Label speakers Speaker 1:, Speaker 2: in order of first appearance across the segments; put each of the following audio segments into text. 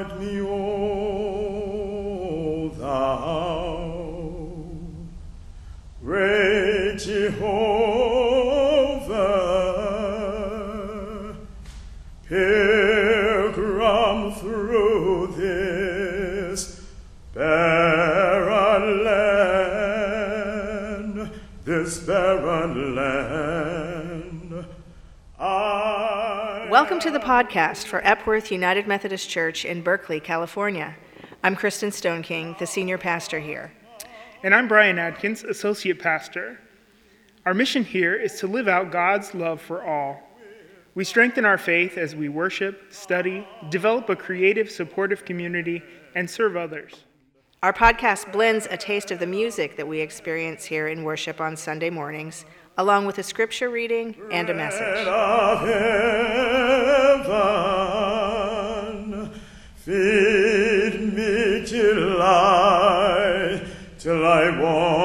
Speaker 1: Guide
Speaker 2: Welcome to the podcast for Epworth United Methodist Church in Berkeley, California. I'm Kristen Stone King, the senior pastor here.
Speaker 3: And I'm Brian Adkins, Associate Pastor. Our mission here is to live out God's love for all. We strengthen our faith as we worship, study, develop a creative, supportive community, and serve others.
Speaker 2: Our podcast blends a taste of the music that we experience here in worship on Sunday mornings, along with a scripture reading and a message.
Speaker 1: Heaven, feed me till I, till I want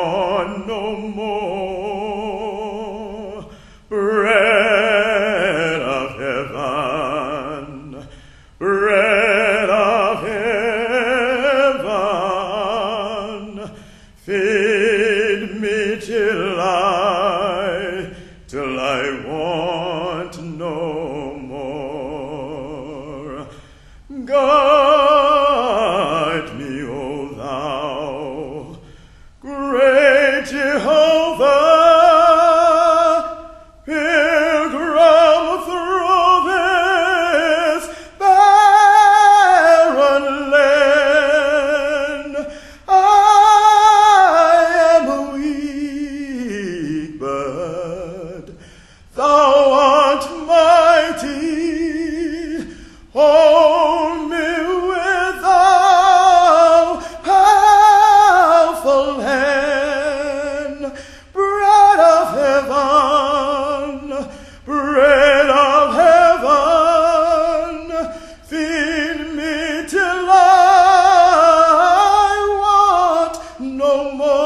Speaker 1: no more.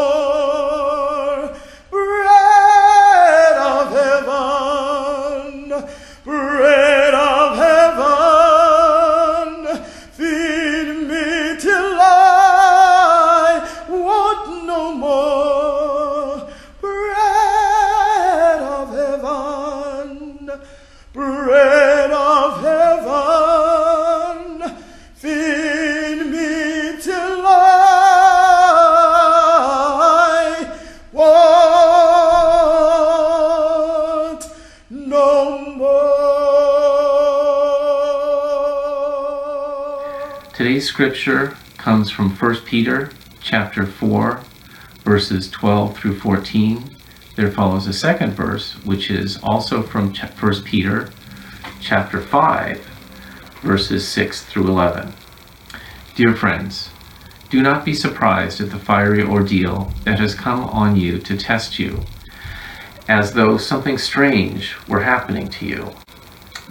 Speaker 4: Scripture comes from 1 Peter chapter 4 verses 12 through 14. There follows a second verse which is also from 1 Peter chapter 5 verses 6 through 11. Dear friends, do not be surprised at the fiery ordeal that has come on you to test you, as though something strange were happening to you.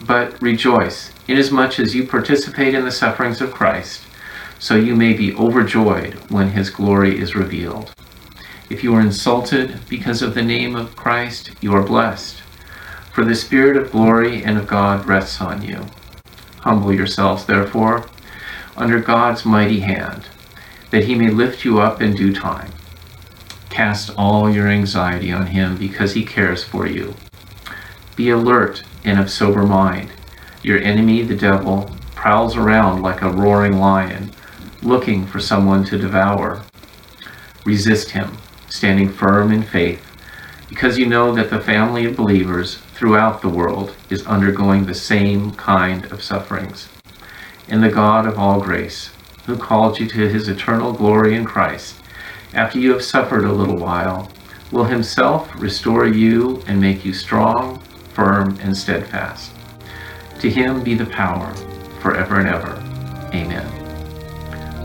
Speaker 4: But rejoice, inasmuch as you participate in the sufferings of Christ, so you may be overjoyed when his glory is revealed. If you are insulted because of the name of Christ, you are blessed, for the Spirit of glory and of God rests on you. Humble yourselves, therefore, under God's mighty hand, that he may lift you up in due time. Cast all your anxiety on him because he cares for you. Be alert and of sober mind. Your enemy, the devil, prowls around like a roaring lion, looking for someone to devour. Resist him, standing firm in faith, because you know that the family of believers throughout the world is undergoing the same kind of sufferings. And the God of all grace, who called you to his eternal glory in Christ, after you have suffered a little while, will himself restore you and make you strong, firm, and steadfast. To him be the power forever and ever. Amen.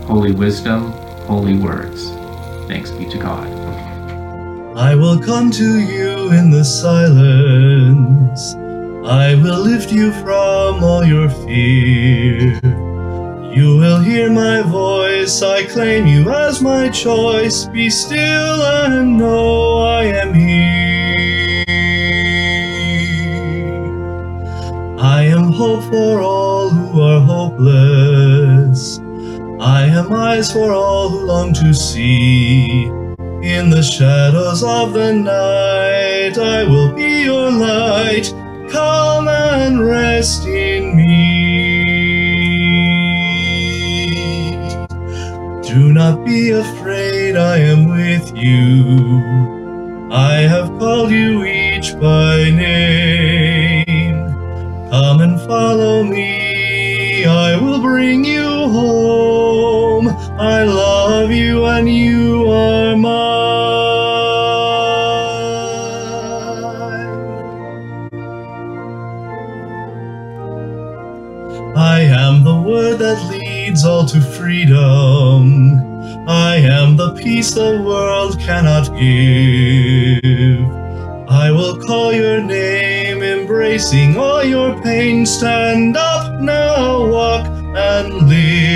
Speaker 4: Holy wisdom, holy words. Thanks be to God.
Speaker 5: I will come to you in the silence. I will lift you from all your fear. You will hear my voice. I claim you as my choice. Be still and know I am here. I am hope for all who are hopeless. Am eyes for all who long to see. In the shadows of the night, I will be your light. Come and rest in me. Do not be afraid, I am with you. I have called you each by name. Come and follow me, I will bring you the world cannot give. I will call your name, embracing all your pain. Stand up now, walk and live.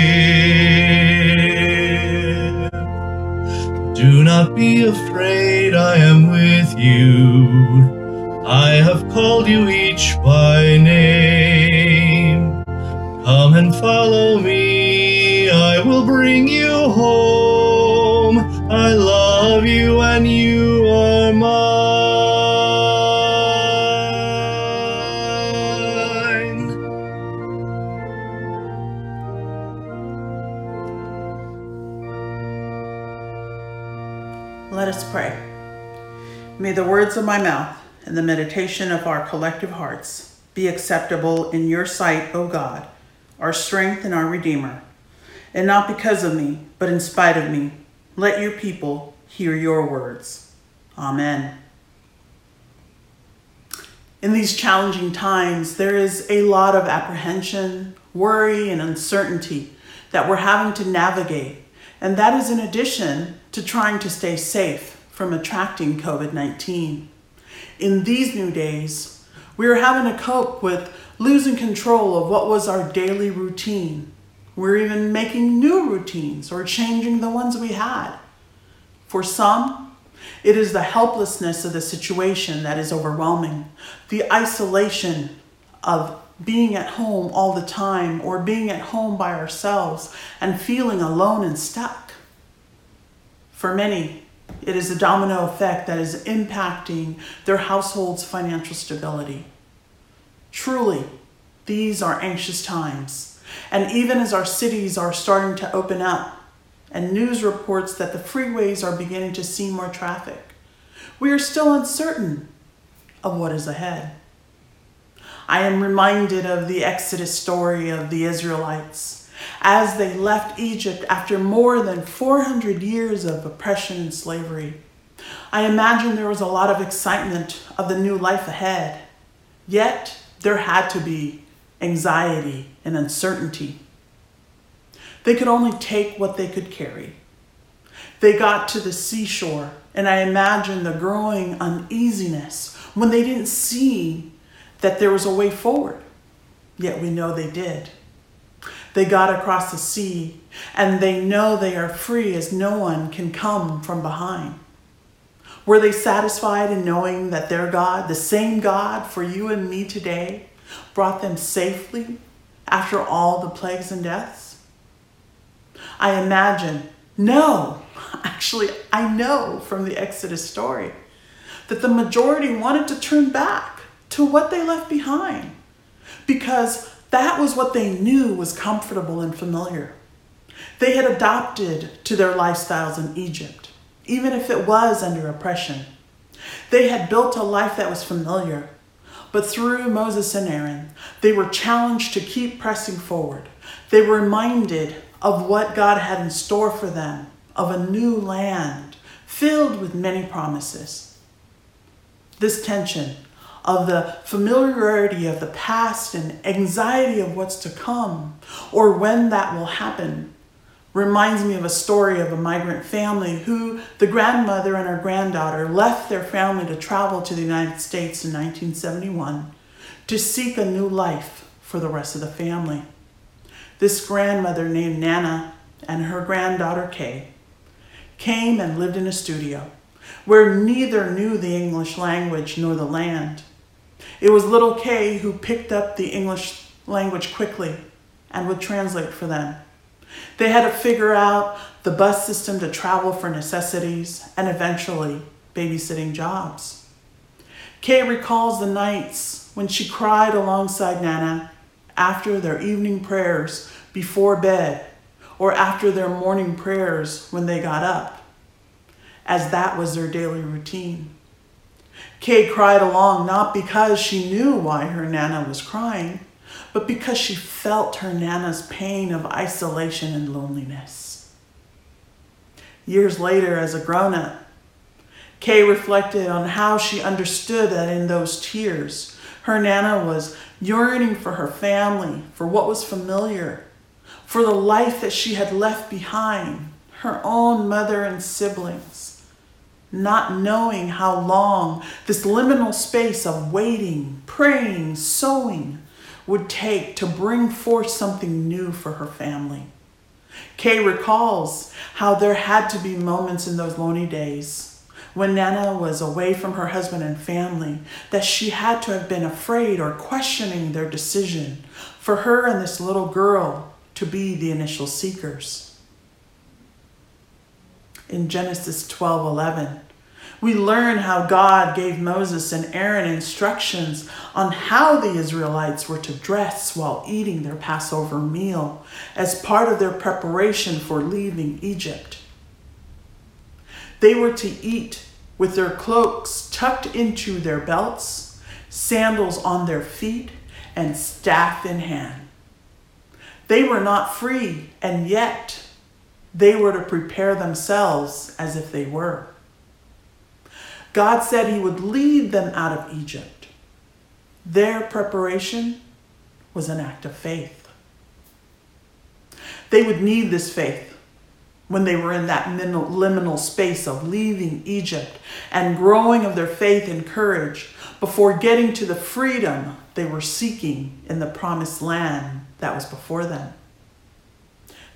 Speaker 5: Do not be afraid, I am with you. I have called you each by name. Come and follow me, I will bring you home. And you are mine.
Speaker 6: Let us pray. May the words of my mouth and the meditation of our collective hearts be acceptable in your sight, O God, our strength and our Redeemer. And not because of me, but in spite of me, let your people hear your words. Amen. In these challenging times, there is a lot of apprehension, worry, and uncertainty that we're having to navigate. And that is in addition to trying to stay safe from attracting COVID 19. In these new days, we are having to cope with losing control of what was our daily routine. We're even making new routines or changing the ones we had. For some, it is the helplessness of the situation that is overwhelming, the isolation of being at home all the time or being at home by ourselves and feeling alone and stuck. For many, it is a domino effect that is impacting their household's financial stability. Truly, these are anxious times. And even as our cities are starting to open up, and news reports that the freeways are beginning to see more traffic, we are still uncertain of what is ahead. I am reminded of the Exodus story of the Israelites as they left Egypt after more than 400 years of oppression and slavery. I imagine there was a lot of excitement of the new life ahead, yet there had to be anxiety and uncertainty. They could only take what they could carry. They got to the seashore, and I imagine the growing uneasiness when they didn't see that there was a way forward. Yet we know they did. They got across the sea, and they know they are free as no one can come from behind. Were they satisfied in knowing that their God, the same God for you and me today, brought them safely after all the plagues and deaths? I imagine, no, actually, I know from the Exodus story that the majority wanted to turn back to what they left behind because that was what they knew was comfortable and familiar. They had adopted to their lifestyles in Egypt, even if it was under oppression. They had built a life that was familiar, but through Moses and Aaron, they were challenged to keep pressing forward. They were reminded of what God had in store for them, of a new land filled with many promises. This tension of the familiarity of the past and anxiety of what's to come or when that will happen reminds me of a story of a migrant family who the grandmother and her granddaughter left their family to travel to the United States in 1971 to seek a new life for the rest of the family. This grandmother named Nana and her granddaughter Kay came and lived in a studio where neither knew the English language nor the land. It was little Kay who picked up the English language quickly and would translate for them. They had to figure out the bus system to travel for necessities and eventually babysitting jobs. Kay recalls the nights when she cried alongside Nana after their evening prayers before bed or after their morning prayers when they got up, as that was their daily routine. Kay cried along not because she knew why her Nana was crying, but because she felt her Nana's pain of isolation and loneliness. Years later, as a grown up, Kay reflected on how she understood that in those tears, her Nana was yearning for her family, for what was familiar, for the life that she had left behind, her own mother and siblings, not knowing how long this liminal space of waiting, praying, sowing would take to bring forth something new for her family. Kay recalls how there had to be moments in those lonely days when Nana was away from her husband and family that she had to have been afraid or questioning their decision for her and this little girl to be the initial seekers. In Genesis 12 11, we learn how God gave Moses and Aaron instructions on how the Israelites were to dress while eating their Passover meal as part of their preparation for leaving Egypt. They were to eat with their cloaks tucked into their belts, sandals on their feet, and staff in hand. They were not free, and yet they were to prepare themselves as if they were. God said He would lead them out of Egypt. Their preparation was an act of faith. They would need this faith when they were in that liminal space of leaving Egypt and growing of their faith and courage before getting to the freedom they were seeking in the promised land that was before them.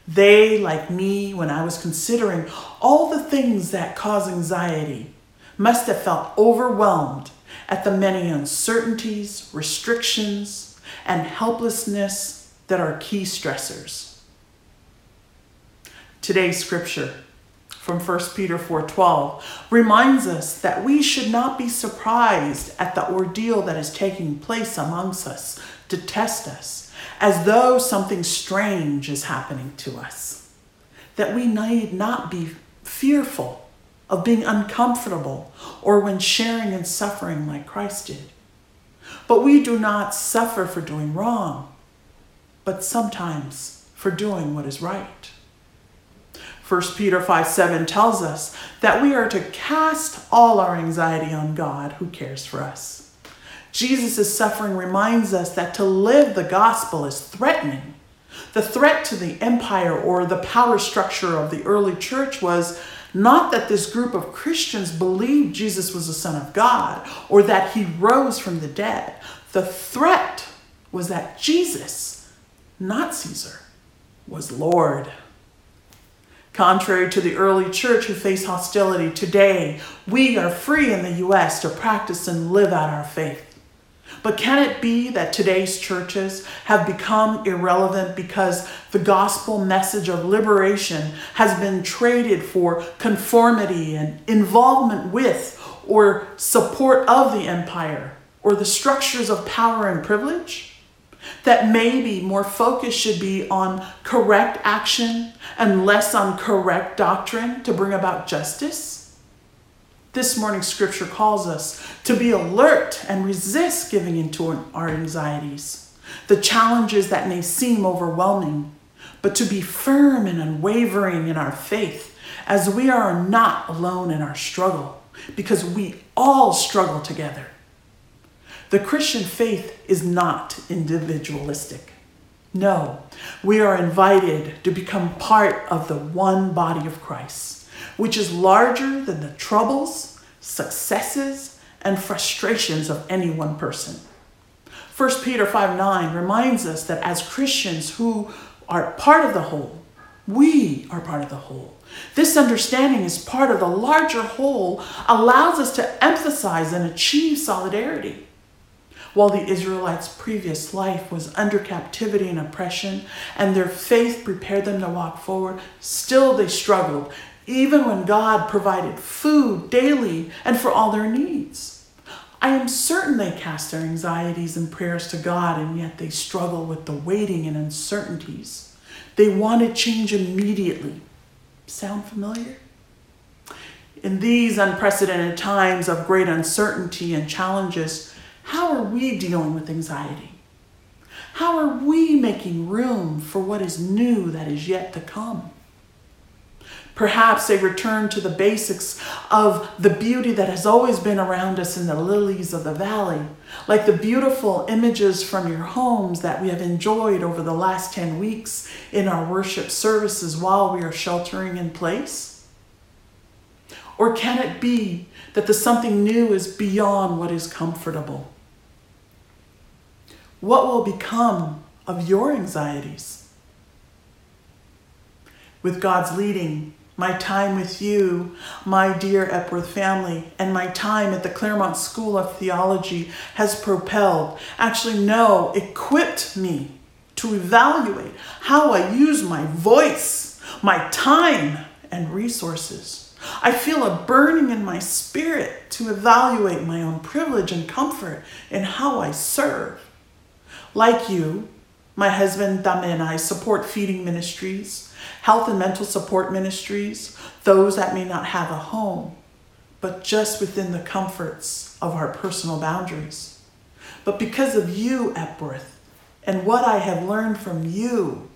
Speaker 6: They, like me, when I was considering all the things that cause anxiety, must have felt overwhelmed at the many uncertainties, restrictions, and helplessness that are key stressors. Today's scripture from 1 Peter 4:12 reminds us that we should not be surprised at the ordeal that is taking place amongst us to test us as though something strange is happening to us. That we need not be fearful of being uncomfortable or when sharing and suffering like Christ did. But we do not suffer for doing wrong, but sometimes for doing what is right. 1 Peter 5 7 tells us that we are to cast all our anxiety on God who cares for us. Jesus' suffering reminds us that to live the gospel is threatening. The threat to the empire or the power structure of the early church was not that this group of Christians believed Jesus was the Son of God or that he rose from the dead. The threat was that Jesus, not Caesar, was Lord. Contrary to the early church who faced hostility, today we are free in the U.S. to practice and live out our faith. But can it be that today's churches have become irrelevant because the gospel message of liberation has been traded for conformity and involvement with or support of the empire or the structures of power and privilege? That maybe more focus should be on correct action and less on correct doctrine to bring about justice? This morning's scripture calls us to be alert and resist giving into our anxieties, the challenges that may seem overwhelming, but to be firm and unwavering in our faith as we are not alone in our struggle because we all struggle together. The Christian faith is not individualistic. No, we are invited to become part of the one body of Christ, which is larger than the troubles, successes, and frustrations of any one person. 1 Peter 5 9 reminds us that as Christians who are part of the whole, we are part of the whole. This understanding is part of the larger whole, allows us to emphasize and achieve solidarity. While the Israelites' previous life was under captivity and oppression, and their faith prepared them to walk forward, still they struggled, even when God provided food daily and for all their needs. I am certain they cast their anxieties and prayers to God, and yet they struggle with the waiting and uncertainties. They wanted change immediately. Sound familiar? In these unprecedented times of great uncertainty and challenges, how are we dealing with anxiety? How are we making room for what is new that is yet to come? Perhaps a return to the basics of the beauty that has always been around us in the lilies of the valley, like the beautiful images from your homes that we have enjoyed over the last 10 weeks in our worship services while we are sheltering in place? Or can it be that the something new is beyond what is comfortable? What will become of your anxieties? With God's leading, my time with you, my dear Epworth family, and my time at the Claremont School of Theology has propelled, actually, no, equipped me to evaluate how I use my voice, my time, and resources. I feel a burning in my spirit to evaluate my own privilege and comfort in how I serve. Like you, my husband Dame and I support feeding ministries health and mental support ministries, those that may not have a home, but just within the comforts of our personal boundaries. But because of you, Epworth, and what I have learned from you,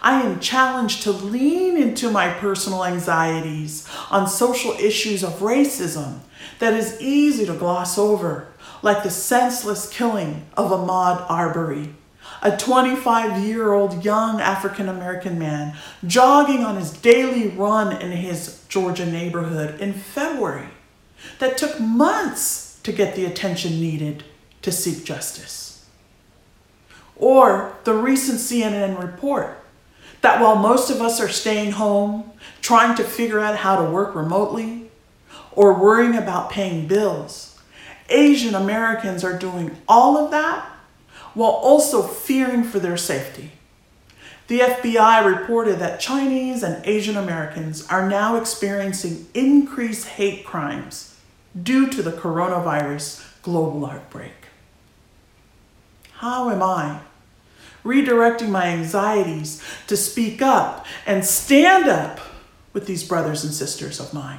Speaker 6: I am challenged to lean into my personal anxieties on social issues of racism that is easy to gloss over, like the senseless killing of Ahmaud Arbery a 25 year old young African American man jogging on his daily run in his Georgia neighborhood in February that took months to get the attention needed to seek justice. Or the recent CNN report that while most of us are staying home, trying to figure out how to work remotely, or worrying about paying bills, Asian Americans are doing all of that while also fearing for their safety. The FBI reported that Chinese and Asian Americans are now experiencing increased hate crimes due to the coronavirus global outbreak. How am I redirecting my anxieties to speak up and stand up with these brothers and sisters of mine?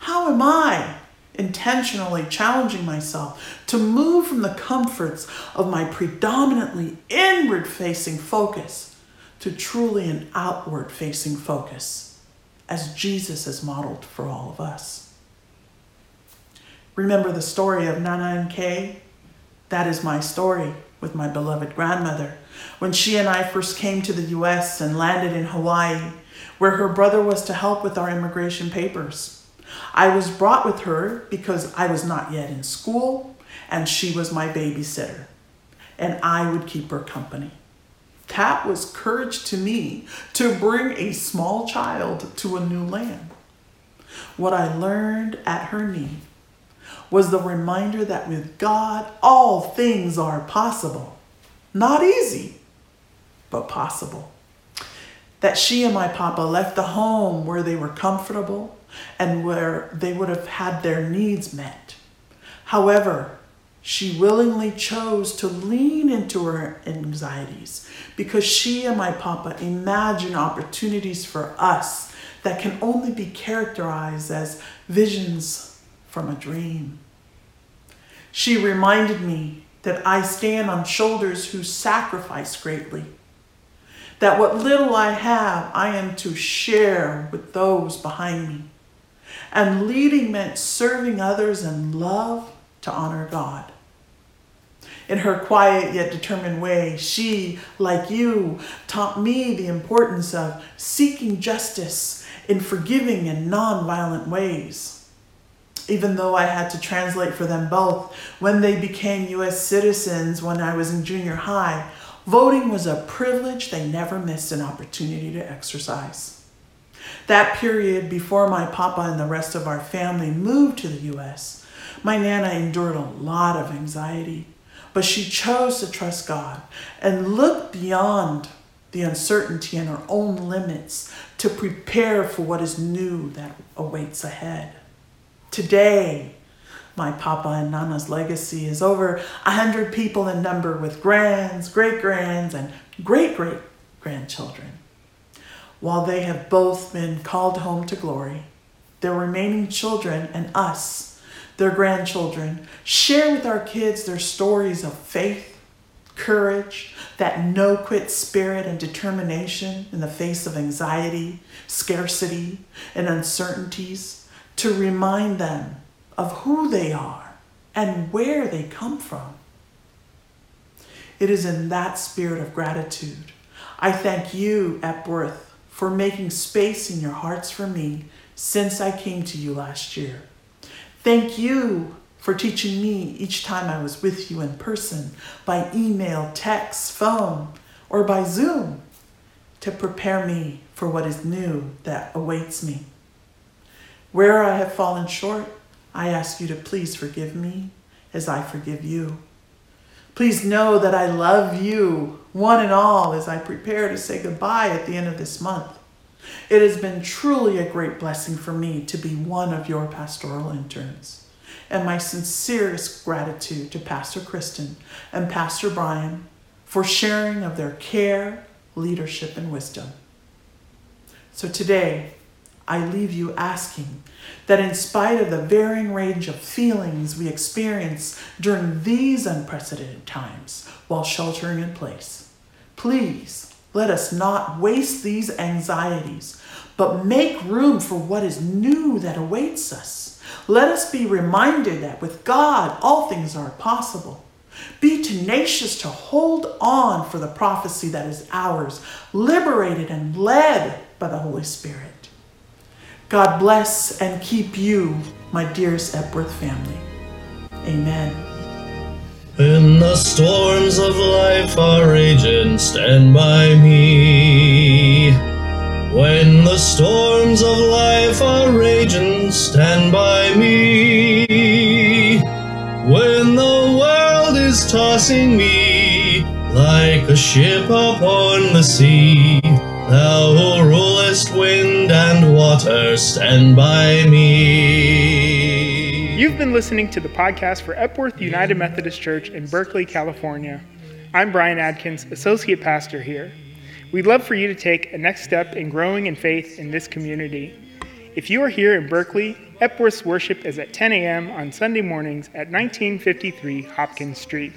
Speaker 6: How am I intentionally challenging myself to move from the comforts of my predominantly inward facing focus to truly an outward facing focus, as Jesus has modeled for all of us. Remember the story of Nana and Kay? That is my story with my beloved grandmother. When she and I first came to the US and landed in Hawaii, where her brother was to help with our immigration papers. I was brought with her because I was not yet in school and she was my babysitter, and I would keep her company. That was courage to me to bring a small child to a new land. What I learned at her knee was the reminder that with God, all things are possible. Not easy, but possible. That she and my papa left the home where they were comfortable and where they would have had their needs met. However, she willingly chose to lean into her anxieties because she and my papa imagine opportunities for us that can only be characterized as visions from a dream. She reminded me that I stand on shoulders who sacrifice greatly that what little I have, I am to share with those behind me. And leading meant serving others in love to honor God. In her quiet yet determined way, she, like you, taught me the importance of seeking justice in forgiving and non-violent ways. Even though I had to translate for them both when they became U.S. citizens when I was in junior high, voting was a privilege they never missed an opportunity to exercise. That period before my papa and the rest of our family moved to the US, my Nana endured a lot of anxiety, but she chose to trust God and look beyond the uncertainty and her own limits to prepare for what is new that awaits ahead. Today, my Papa and Nana's legacy is over a hundred people in number with grands, great grands, and great great grandchildren. While they have both been called home to glory, their remaining children and us, their grandchildren, share with our kids their stories of faith, courage, that no quit spirit and determination in the face of anxiety, scarcity, and uncertainties to remind them of who they are and where they come from. It is in that spirit of gratitude I thank you Epworth for making space in your hearts for me since I came to you last year. Thank you for teaching me each time I was with you in person, by email, text, phone, or by Zoom, to prepare me for what is new that awaits me. Where I have fallen short, I ask you to please forgive me as I forgive you. Please know that I love you, one and all, as I prepare to say goodbye at the end of this month. It has been truly a great blessing for me to be one of your pastoral interns. And my sincerest gratitude to Pastor Kristen and Pastor Brian for sharing of their care, leadership, and wisdom. So today, I leave you asking that in spite of the varying range of feelings we experience during these unprecedented times while sheltering in place, please let us not waste these anxieties, but make room for what is new that awaits us. Let us be reminded that with God, all things are possible. Be tenacious to hold on for the prophecy that is ours, liberated and led by the Holy Spirit. God bless and keep you, my dearest Epworth family. Amen.
Speaker 5: When the storms of life are raging, stand by me. When the storms of life are raging, stand by me. When the world is tossing me like a ship upon the sea, thou who rulest wind and water, stand by me.
Speaker 3: You've been listening to the podcast for Epworth United Methodist Church in Berkeley, California. I'm Brian Adkins, Associate Pastor here. We'd love for you to take a next step in growing in faith in this community. If you are here in Berkeley, Epworth's worship is at 10 a.m. on Sunday mornings at 1953 Hopkins Street,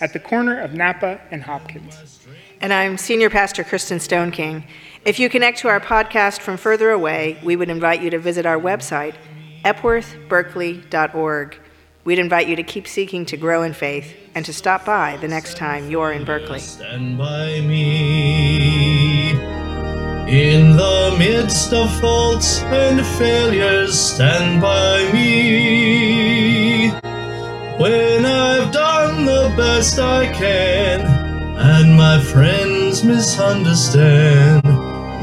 Speaker 3: at the corner of Napa and Hopkins.
Speaker 2: And I'm Senior Pastor Kristen Stone King. If you connect to our podcast from further away, we would invite you to visit our website, epworthberkeley.org. We'd invite you to keep seeking to grow in faith and to stop by the next time you're in Berkeley.
Speaker 5: Stand by me. In the midst of faults and failures, stand by me. When I've done the best I can, my friends misunderstand,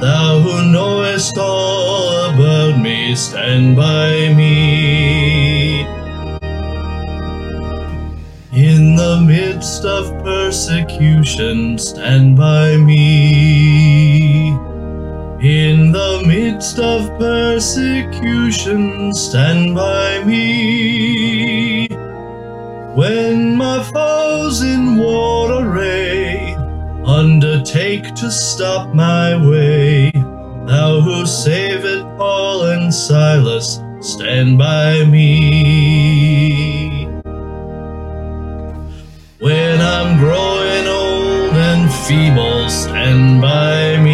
Speaker 5: thou who knowest all about me, stand by me. In the midst of persecution, stand by me. In the midst of persecution, stand by me. When my foes in war array undertake to stop my way, thou who saved Paul and Silas, stand by me. When I'm growing old and feeble, stand by me.